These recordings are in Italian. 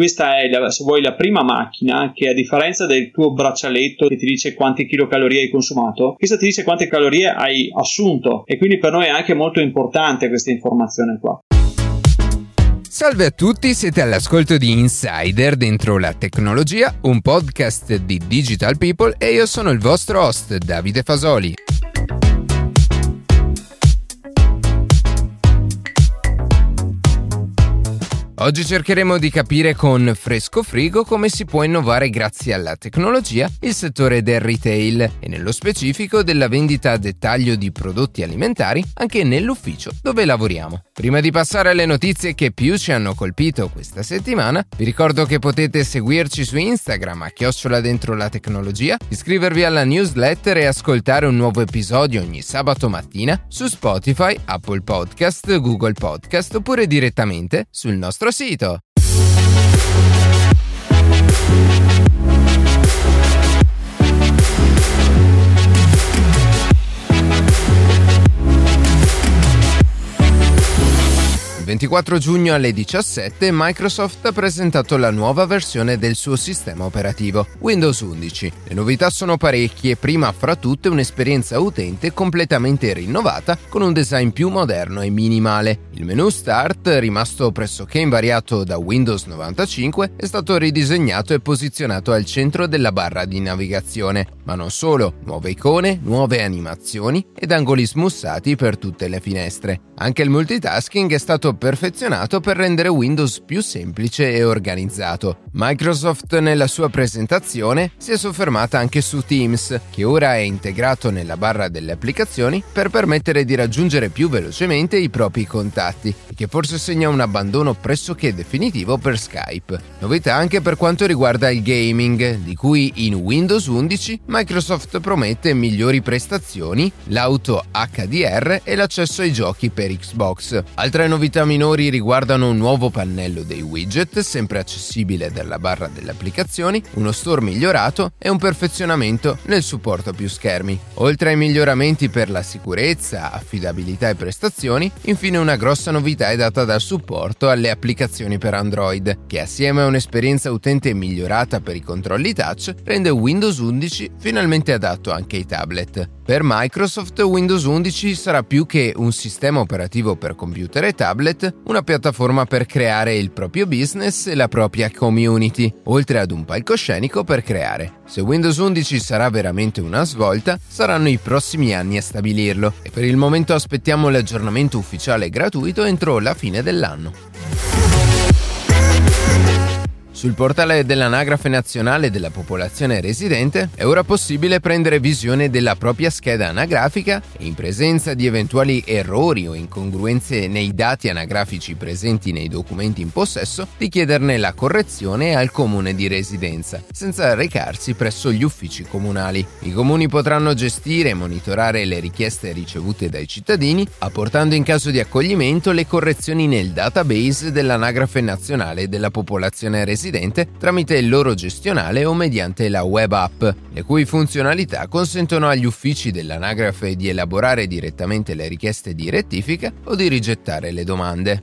questa è, la, se vuoi, la prima macchina che a differenza del tuo braccialetto che ti dice quante kilocalorie hai consumato, questa ti dice quante calorie hai assunto e quindi per noi è anche molto importante questa informazione qua. Salve a tutti, siete all'ascolto di Insider dentro la tecnologia, un podcast di Digital People e io sono il vostro host Davide Fasoli. Oggi cercheremo di capire con Fresco Frigo come si può innovare grazie alla tecnologia il settore del retail e nello specifico della vendita a dettaglio di prodotti alimentari anche nell'ufficio dove lavoriamo. Prima di passare alle notizie che più ci hanno colpito questa settimana, vi ricordo che potete seguirci su Instagram a chiocciola dentro la tecnologia, iscrivervi alla newsletter e ascoltare un nuovo episodio ogni sabato mattina su Spotify, Apple Podcast, Google Podcast oppure direttamente sul nostro sito. 24 giugno alle 17 Microsoft ha presentato la nuova versione del suo sistema operativo, Windows 11. Le novità sono parecchie, prima fra tutte un'esperienza utente completamente rinnovata con un design più moderno e minimale. Il menu Start, rimasto pressoché invariato da Windows 95, è stato ridisegnato e posizionato al centro della barra di navigazione, ma non solo, nuove icone, nuove animazioni ed angoli smussati per tutte le finestre. Anche il multitasking è stato perfezionato per rendere Windows più semplice e organizzato. Microsoft nella sua presentazione si è soffermata anche su Teams, che ora è integrato nella barra delle applicazioni per permettere di raggiungere più velocemente i propri contatti, che forse segna un abbandono pressoché definitivo per Skype. Novità anche per quanto riguarda il gaming, di cui in Windows 11 Microsoft promette migliori prestazioni, l'auto HDR e l'accesso ai giochi per Xbox. Altre novità minori riguardano un nuovo pannello dei widget, sempre accessibile dalla barra delle applicazioni, uno store migliorato e un perfezionamento nel supporto a più schermi. Oltre ai miglioramenti per la sicurezza, affidabilità e prestazioni, infine una grossa novità è data dal supporto alle applicazioni per Android, che assieme a un'esperienza utente migliorata per i controlli touch rende Windows 11 finalmente adatto anche ai tablet. Per Microsoft Windows 11 sarà più che un sistema operativo per computer e tablet, una piattaforma per creare il proprio business e la propria community, oltre ad un palcoscenico per creare. Se Windows 11 sarà veramente una svolta, saranno i prossimi anni a stabilirlo e per il momento aspettiamo l'aggiornamento ufficiale gratuito entro la fine dell'anno. Sul portale dell'Anagrafe Nazionale della Popolazione Residente è ora possibile prendere visione della propria scheda anagrafica e in presenza di eventuali errori o incongruenze nei dati anagrafici presenti nei documenti in possesso di chiederne la correzione al comune di residenza, senza recarsi presso gli uffici comunali. I comuni potranno gestire e monitorare le richieste ricevute dai cittadini, apportando in caso di accoglimento le correzioni nel database dell'Anagrafe Nazionale della Popolazione Residente residente tramite il loro gestionale o mediante la web app, le cui funzionalità consentono agli uffici dell'anagrafe di elaborare direttamente le richieste di rettifica o di rigettare le domande.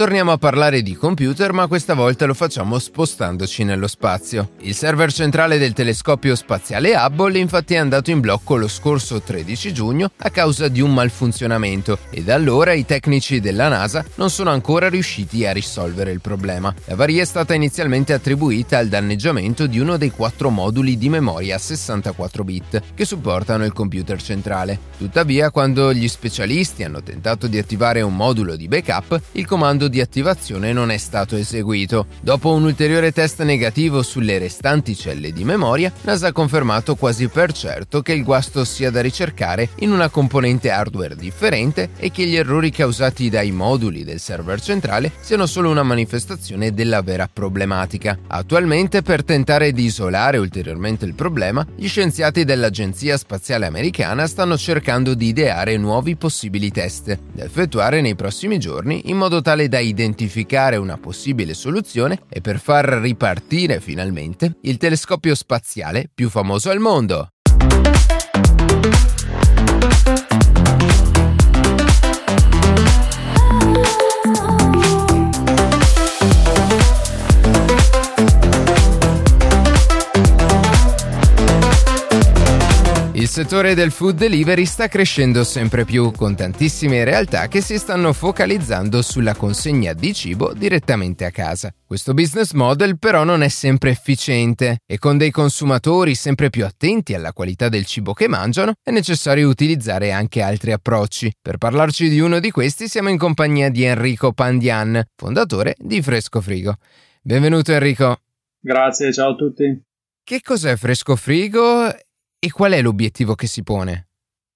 Torniamo a parlare di computer, ma questa volta lo facciamo spostandoci nello spazio. Il server centrale del telescopio spaziale Hubble infatti è andato in blocco lo scorso 13 giugno a causa di un malfunzionamento e da allora i tecnici della NASA non sono ancora riusciti a risolvere il problema. La varia è stata inizialmente attribuita al danneggiamento di uno dei quattro moduli di memoria 64 bit che supportano il computer centrale. Tuttavia, quando gli specialisti hanno tentato di attivare un modulo di backup, il comando di attivazione non è stato eseguito. Dopo un ulteriore test negativo sulle restanti celle di memoria, NASA ha confermato quasi per certo che il guasto sia da ricercare in una componente hardware differente e che gli errori causati dai moduli del server centrale siano solo una manifestazione della vera problematica. Attualmente, per tentare di isolare ulteriormente il problema, gli scienziati dell'Agenzia Spaziale Americana stanno cercando di ideare nuovi possibili test da effettuare nei prossimi giorni in modo tale da identificare una possibile soluzione e per far ripartire finalmente il telescopio spaziale più famoso al mondo. Settore del food delivery sta crescendo sempre più, con tantissime realtà che si stanno focalizzando sulla consegna di cibo direttamente a casa. Questo business model però non è sempre efficiente e con dei consumatori sempre più attenti alla qualità del cibo che mangiano è necessario utilizzare anche altri approcci. Per parlarci di uno di questi siamo in compagnia di Enrico Pandian, fondatore di Fresco Frigo. Benvenuto Enrico. Grazie, ciao a tutti. Che cos'è Fresco Frigo e qual è l'obiettivo che si pone?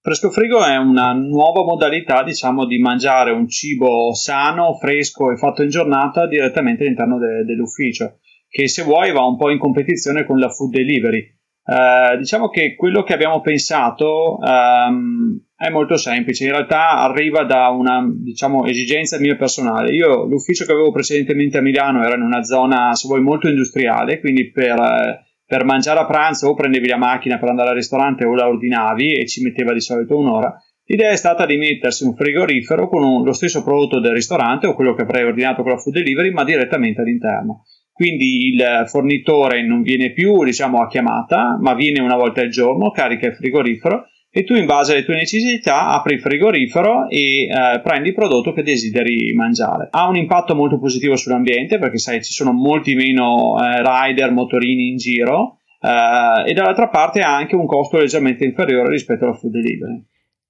Fresco frigo è una nuova modalità, diciamo, di mangiare un cibo sano, fresco e fatto in giornata direttamente all'interno de- dell'ufficio, che se vuoi va un po' in competizione con la food delivery. Eh, diciamo che quello che abbiamo pensato um, è molto semplice, in realtà arriva da una diciamo, esigenza mia personale. Io l'ufficio che avevo precedentemente a Milano era in una zona, se vuoi, molto industriale, quindi per... Eh, per mangiare a pranzo o prendevi la macchina per andare al ristorante o la ordinavi e ci metteva di solito un'ora. L'idea è stata di mettersi un frigorifero con un, lo stesso prodotto del ristorante o quello che avrei ordinato con la food delivery, ma direttamente all'interno. Quindi il fornitore non viene più diciamo, a chiamata, ma viene una volta al giorno, carica il frigorifero e tu in base alle tue necessità apri il frigorifero e eh, prendi il prodotto che desideri mangiare. Ha un impatto molto positivo sull'ambiente perché sai ci sono molti meno eh, rider, motorini in giro eh, e dall'altra parte ha anche un costo leggermente inferiore rispetto alla food delivery.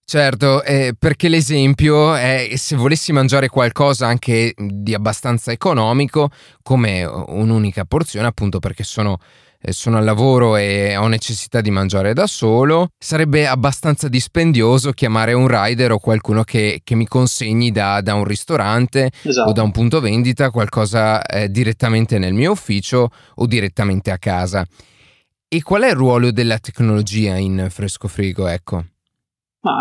Certo, eh, perché l'esempio è se volessi mangiare qualcosa anche di abbastanza economico, come un'unica porzione, appunto perché sono sono al lavoro e ho necessità di mangiare da solo, sarebbe abbastanza dispendioso chiamare un rider o qualcuno che, che mi consegni da, da un ristorante esatto. o da un punto vendita qualcosa eh, direttamente nel mio ufficio o direttamente a casa. E qual è il ruolo della tecnologia in Fresco Frigo? Ecco.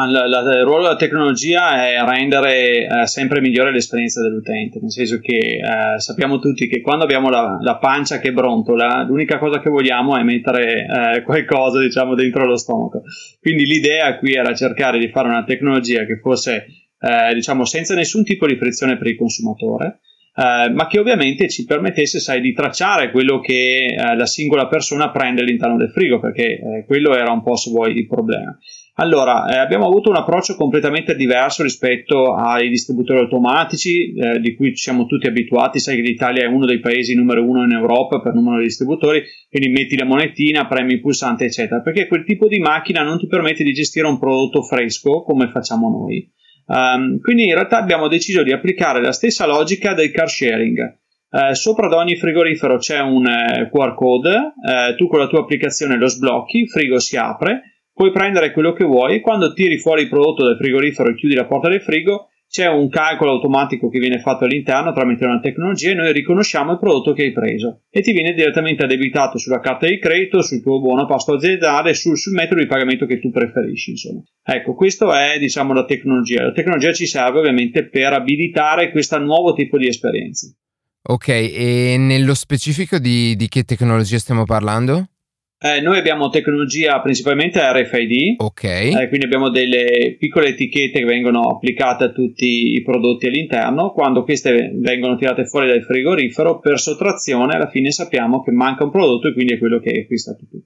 La, la, il ruolo della tecnologia è rendere eh, sempre migliore l'esperienza dell'utente, nel senso che eh, sappiamo tutti che quando abbiamo la, la, pancia che brontola, l'unica cosa che vogliamo è mettere eh, qualcosa diciamo, dentro lo stomaco. Quindi l'idea qui era cercare di fare una tecnologia che fosse eh, diciamo, senza nessun tipo di frizione per il consumatore, Uh, ma che ovviamente ci permettesse sai, di tracciare quello che uh, la singola persona prende all'interno del frigo, perché uh, quello era un po' se vuoi il problema. Allora, eh, abbiamo avuto un approccio completamente diverso rispetto ai distributori automatici, eh, di cui siamo tutti abituati. Sai che l'Italia è uno dei paesi numero uno in Europa per numero di distributori, quindi metti la monetina, premi il pulsante, eccetera, perché quel tipo di macchina non ti permette di gestire un prodotto fresco come facciamo noi. Um, quindi in realtà abbiamo deciso di applicare la stessa logica del car sharing. Uh, sopra ad ogni frigorifero c'è un uh, QR code, uh, tu con la tua applicazione lo sblocchi, il frigo si apre puoi prendere quello che vuoi e quando tiri fuori il prodotto dal frigorifero e chiudi la porta del frigo c'è un calcolo automatico che viene fatto all'interno tramite una tecnologia e noi riconosciamo il prodotto che hai preso e ti viene direttamente addebitato sulla carta di credito, sul tuo buono pasto aziendale, sul, sul metodo di pagamento che tu preferisci. Insomma. Ecco, questa è diciamo la tecnologia. La tecnologia ci serve ovviamente per abilitare questo nuovo tipo di esperienze. Ok, e nello specifico di, di che tecnologia stiamo parlando? Eh, noi abbiamo tecnologia principalmente RFID, okay. eh, quindi abbiamo delle piccole etichette che vengono applicate a tutti i prodotti all'interno. Quando queste vengono tirate fuori dal frigorifero, per sottrazione alla fine sappiamo che manca un prodotto e quindi è quello che hai acquistato tu.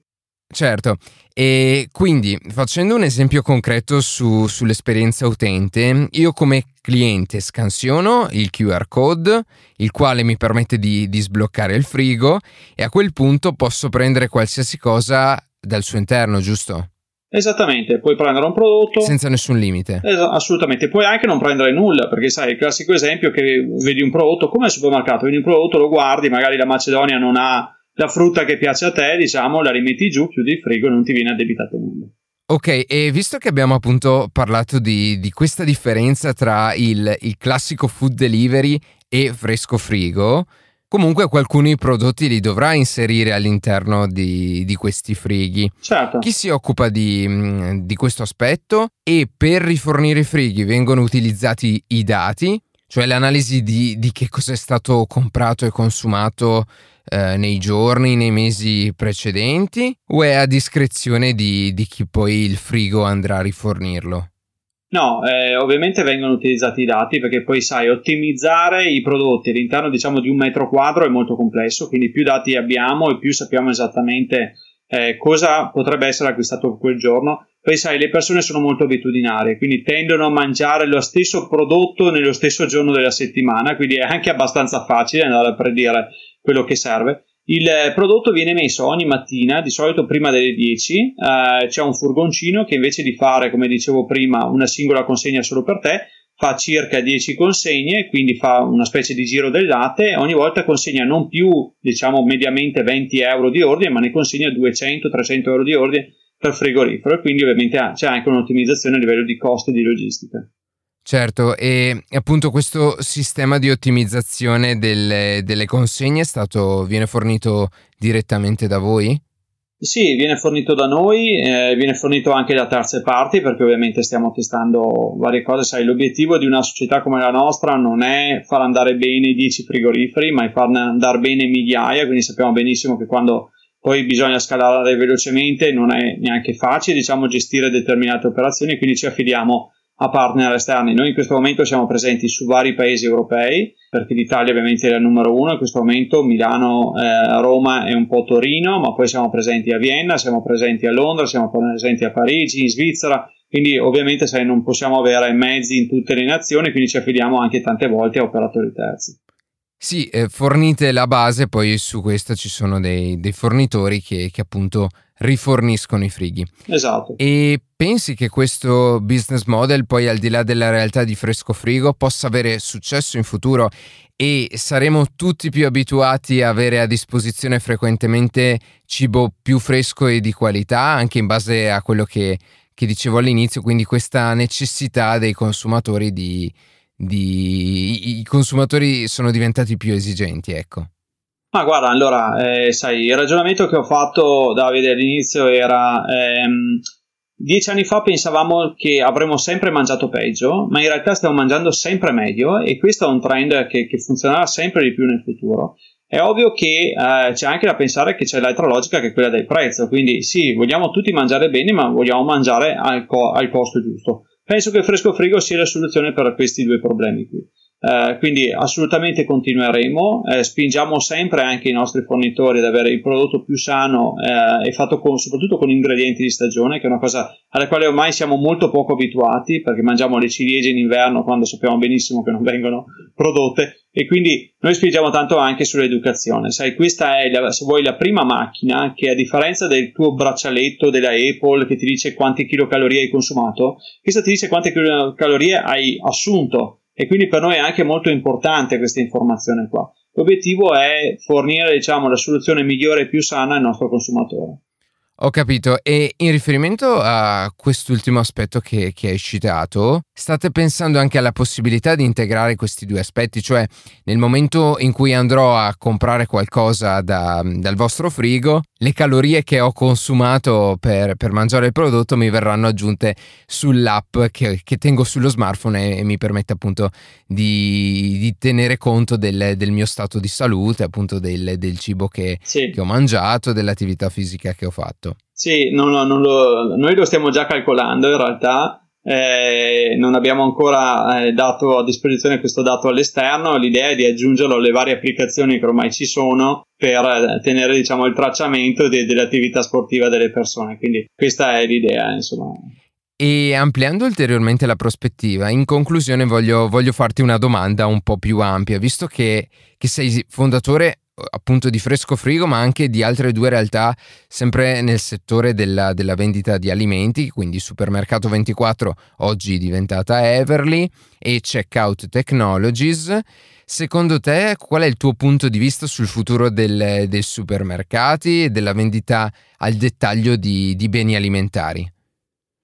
Certo, e quindi facendo un esempio concreto su, sull'esperienza utente, io come cliente scansiono il QR code, il quale mi permette di, di sbloccare il frigo e a quel punto posso prendere qualsiasi cosa dal suo interno, giusto? Esattamente, puoi prendere un prodotto senza nessun limite. Es- assolutamente, puoi anche non prendere nulla, perché sai, il classico esempio è che vedi un prodotto come al supermercato, vedi un prodotto, lo guardi, magari la Macedonia non ha la frutta che piace a te, diciamo, la rimetti giù, chiudi il frigo e non ti viene addebitato nulla. Ok, e visto che abbiamo appunto parlato di, di questa differenza tra il, il, classico food delivery e fresco frigo, comunque alcuni prodotti li dovrà inserire all'interno di, di questi frighi. Certo. Chi si occupa di, di questo aspetto e per rifornire i frighi vengono utilizzati i dati, cioè l'analisi di, di che cosa è stato comprato e consumato eh, nei giorni, nei mesi precedenti o è a discrezione di, di chi poi il frigo andrà a rifornirlo? No, eh, ovviamente vengono utilizzati i dati perché poi sai, ottimizzare i prodotti all'interno diciamo di un metro quadro è molto complesso, quindi più dati abbiamo e più sappiamo esattamente eh, cosa potrebbe essere acquistato quel giorno. poi sai, le persone sono molto abitudinarie, quindi tendono a mangiare lo stesso prodotto nello stesso giorno della settimana, quindi è anche abbastanza facile andare a predire quello che serve. Il prodotto viene messo ogni mattina, di solito prima delle 10, eh, c'è un furgoncino che invece di fare, come dicevo prima, una singola consegna solo per te, fa circa 10 consegne, quindi fa una specie di giro del latte ogni volta consegna non più, diciamo, mediamente 20 euro di ordine, ma ne consegna 200-300 euro di ordine per frigorifero e quindi ovviamente c'è anche un'ottimizzazione a livello di costi e di logistica. Certo, e appunto questo sistema di ottimizzazione delle, delle consegne stato, viene fornito direttamente da voi? Sì, viene fornito da noi, eh, viene fornito anche da terze parti perché ovviamente stiamo testando varie cose. Sai, l'obiettivo di una società come la nostra non è far andare bene 10 frigoriferi, ma è farne andare bene migliaia, quindi sappiamo benissimo che quando poi bisogna scalare velocemente, non è neanche facile diciamo, gestire determinate operazioni, quindi ci affidiamo a partner esterni. Noi in questo momento siamo presenti su vari paesi europei, perché l'Italia ovviamente è il numero uno in questo momento, Milano, eh, Roma e un po' Torino, ma poi siamo presenti a Vienna, siamo presenti a Londra, siamo presenti a Parigi, in Svizzera, quindi ovviamente sai, non possiamo avere mezzi in tutte le nazioni, quindi ci affidiamo anche tante volte a operatori terzi. Sì, eh, fornite la base, poi su questa ci sono dei, dei fornitori che, che, appunto riforniscono i frighi. Esatto. E pensi che questo business model, poi al di là della realtà di fresco frigo, possa avere successo in futuro e saremo tutti più abituati a avere a disposizione frequentemente cibo più fresco e di qualità, anche in base a quello che, che dicevo all'inizio, quindi questa necessità dei consumatori di di... i consumatori sono diventati più esigenti, ecco. Ma guarda, allora, eh, sai, il ragionamento che ho fatto, Davide, all'inizio era... Ehm, dieci anni fa pensavamo che avremmo sempre mangiato peggio, ma in realtà stiamo mangiando sempre meglio e questo è un trend che, che funzionerà sempre di più nel futuro. È ovvio che eh, c'è anche da pensare che c'è l'altra logica che è quella del prezzo, quindi sì, vogliamo tutti mangiare bene, ma vogliamo mangiare al, co- al costo giusto. Penso che il fresco frigo sia la soluzione per questi due problemi qui. Uh, quindi assolutamente continueremo, eh, spingiamo sempre anche i nostri fornitori ad avere il prodotto più sano eh, e fatto con, soprattutto con ingredienti di stagione, che è una cosa alla quale ormai siamo molto poco abituati perché mangiamo le ciliegie in inverno quando sappiamo benissimo che non vengono prodotte. E quindi noi spingiamo tanto anche sull'educazione. Sai, questa è la, se vuoi la prima macchina che a differenza del tuo braccialetto della Apple che ti dice quante kilocalorie hai consumato, questa ti dice quante kilocalorie hai assunto e quindi per noi è anche molto importante questa informazione qua. L'obiettivo è fornire diciamo, la soluzione migliore e più sana al nostro consumatore. Ho capito, e in riferimento a quest'ultimo aspetto che, che, hai citato, state pensando anche alla possibilità di integrare questi due aspetti, cioè nel momento in cui andrò a comprare qualcosa da, dal vostro frigo, le calorie che ho consumato per, per, mangiare il prodotto mi verranno aggiunte sull'app che, che tengo sullo smartphone e, e, mi permette appunto di, di tenere conto del, del, mio stato di salute, appunto del, del cibo che, sì. che ho mangiato, dell'attività fisica che ho fatto. Sì, no, no, lo, noi lo stiamo già calcolando in realtà. Eh, non abbiamo ancora eh, dato a disposizione questo dato all'esterno, l'idea è di aggiungerlo alle varie applicazioni che ormai ci sono per eh, tenere diciamo, il tracciamento de- dell'attività sportiva delle persone, quindi questa è l'idea insomma. E ampliando ulteriormente la prospettiva, in conclusione voglio, voglio farti una domanda un po' più ampia, visto che, che sei fondatore appunto di Fresco Frigo, ma anche di altre due realtà sempre nel settore della, della vendita di alimenti, quindi Supermercato 24 oggi diventata Everly e Checkout Technologies. Secondo te qual è il tuo punto di vista sul futuro del, dei supermercati e della vendita al dettaglio di, di beni alimentari?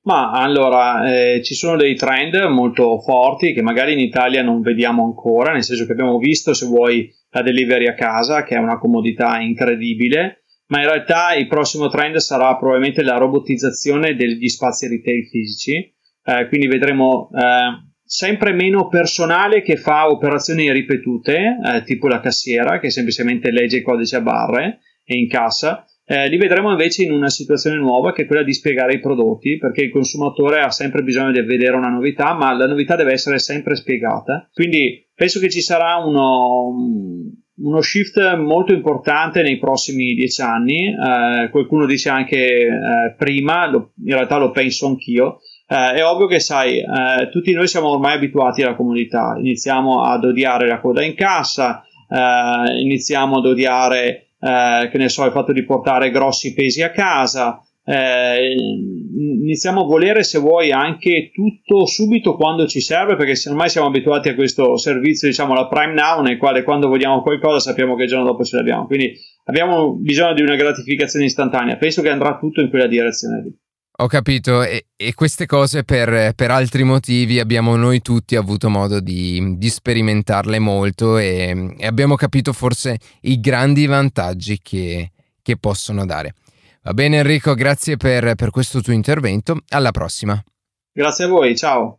Ma allora, eh, ci sono dei trend molto forti che magari in Italia non vediamo ancora, nel senso che abbiamo visto, se vuoi, la delivery a casa, che è una comodità incredibile, ma in realtà il prossimo trend sarà probabilmente la robotizzazione degli spazi retail fisici, eh, quindi vedremo eh, sempre meno personale che fa operazioni ripetute, eh, tipo la cassiera, che semplicemente legge il codice a barre e incassa, eh, li vedremo invece in una situazione nuova che è quella di spiegare i prodotti, perché il consumatore ha sempre bisogno di vedere una novità, ma la novità deve essere sempre spiegata. Quindi penso che ci sarà uno, uno shift molto importante nei prossimi dieci anni, eh, qualcuno dice anche eh, prima, lo, in realtà lo penso anch'io. Eh, è ovvio che, sai, eh, tutti noi siamo ormai abituati alla comodità, iniziamo ad odiare la coda in cassa, eh, iniziamo ad odiare, che ne so, il fatto di portare grossi pesi a casa, eh, iniziamo a volere, se vuoi, anche tutto subito quando ci serve, perché ormai siamo abituati a questo servizio, diciamo la Prime Now, nel quale quando vogliamo qualcosa sappiamo che il giorno dopo ce l'abbiamo. Quindi abbiamo bisogno di una gratificazione istantanea. Penso che andrà tutto in quella direzione lì. Ho capito, e, e queste cose per, per, altri motivi abbiamo noi tutti avuto modo di, di sperimentarle molto e, e, abbiamo capito forse i grandi vantaggi che, che possono dare. Va bene Enrico, grazie per, per questo tuo intervento. Alla prossima. Grazie a voi, ciao.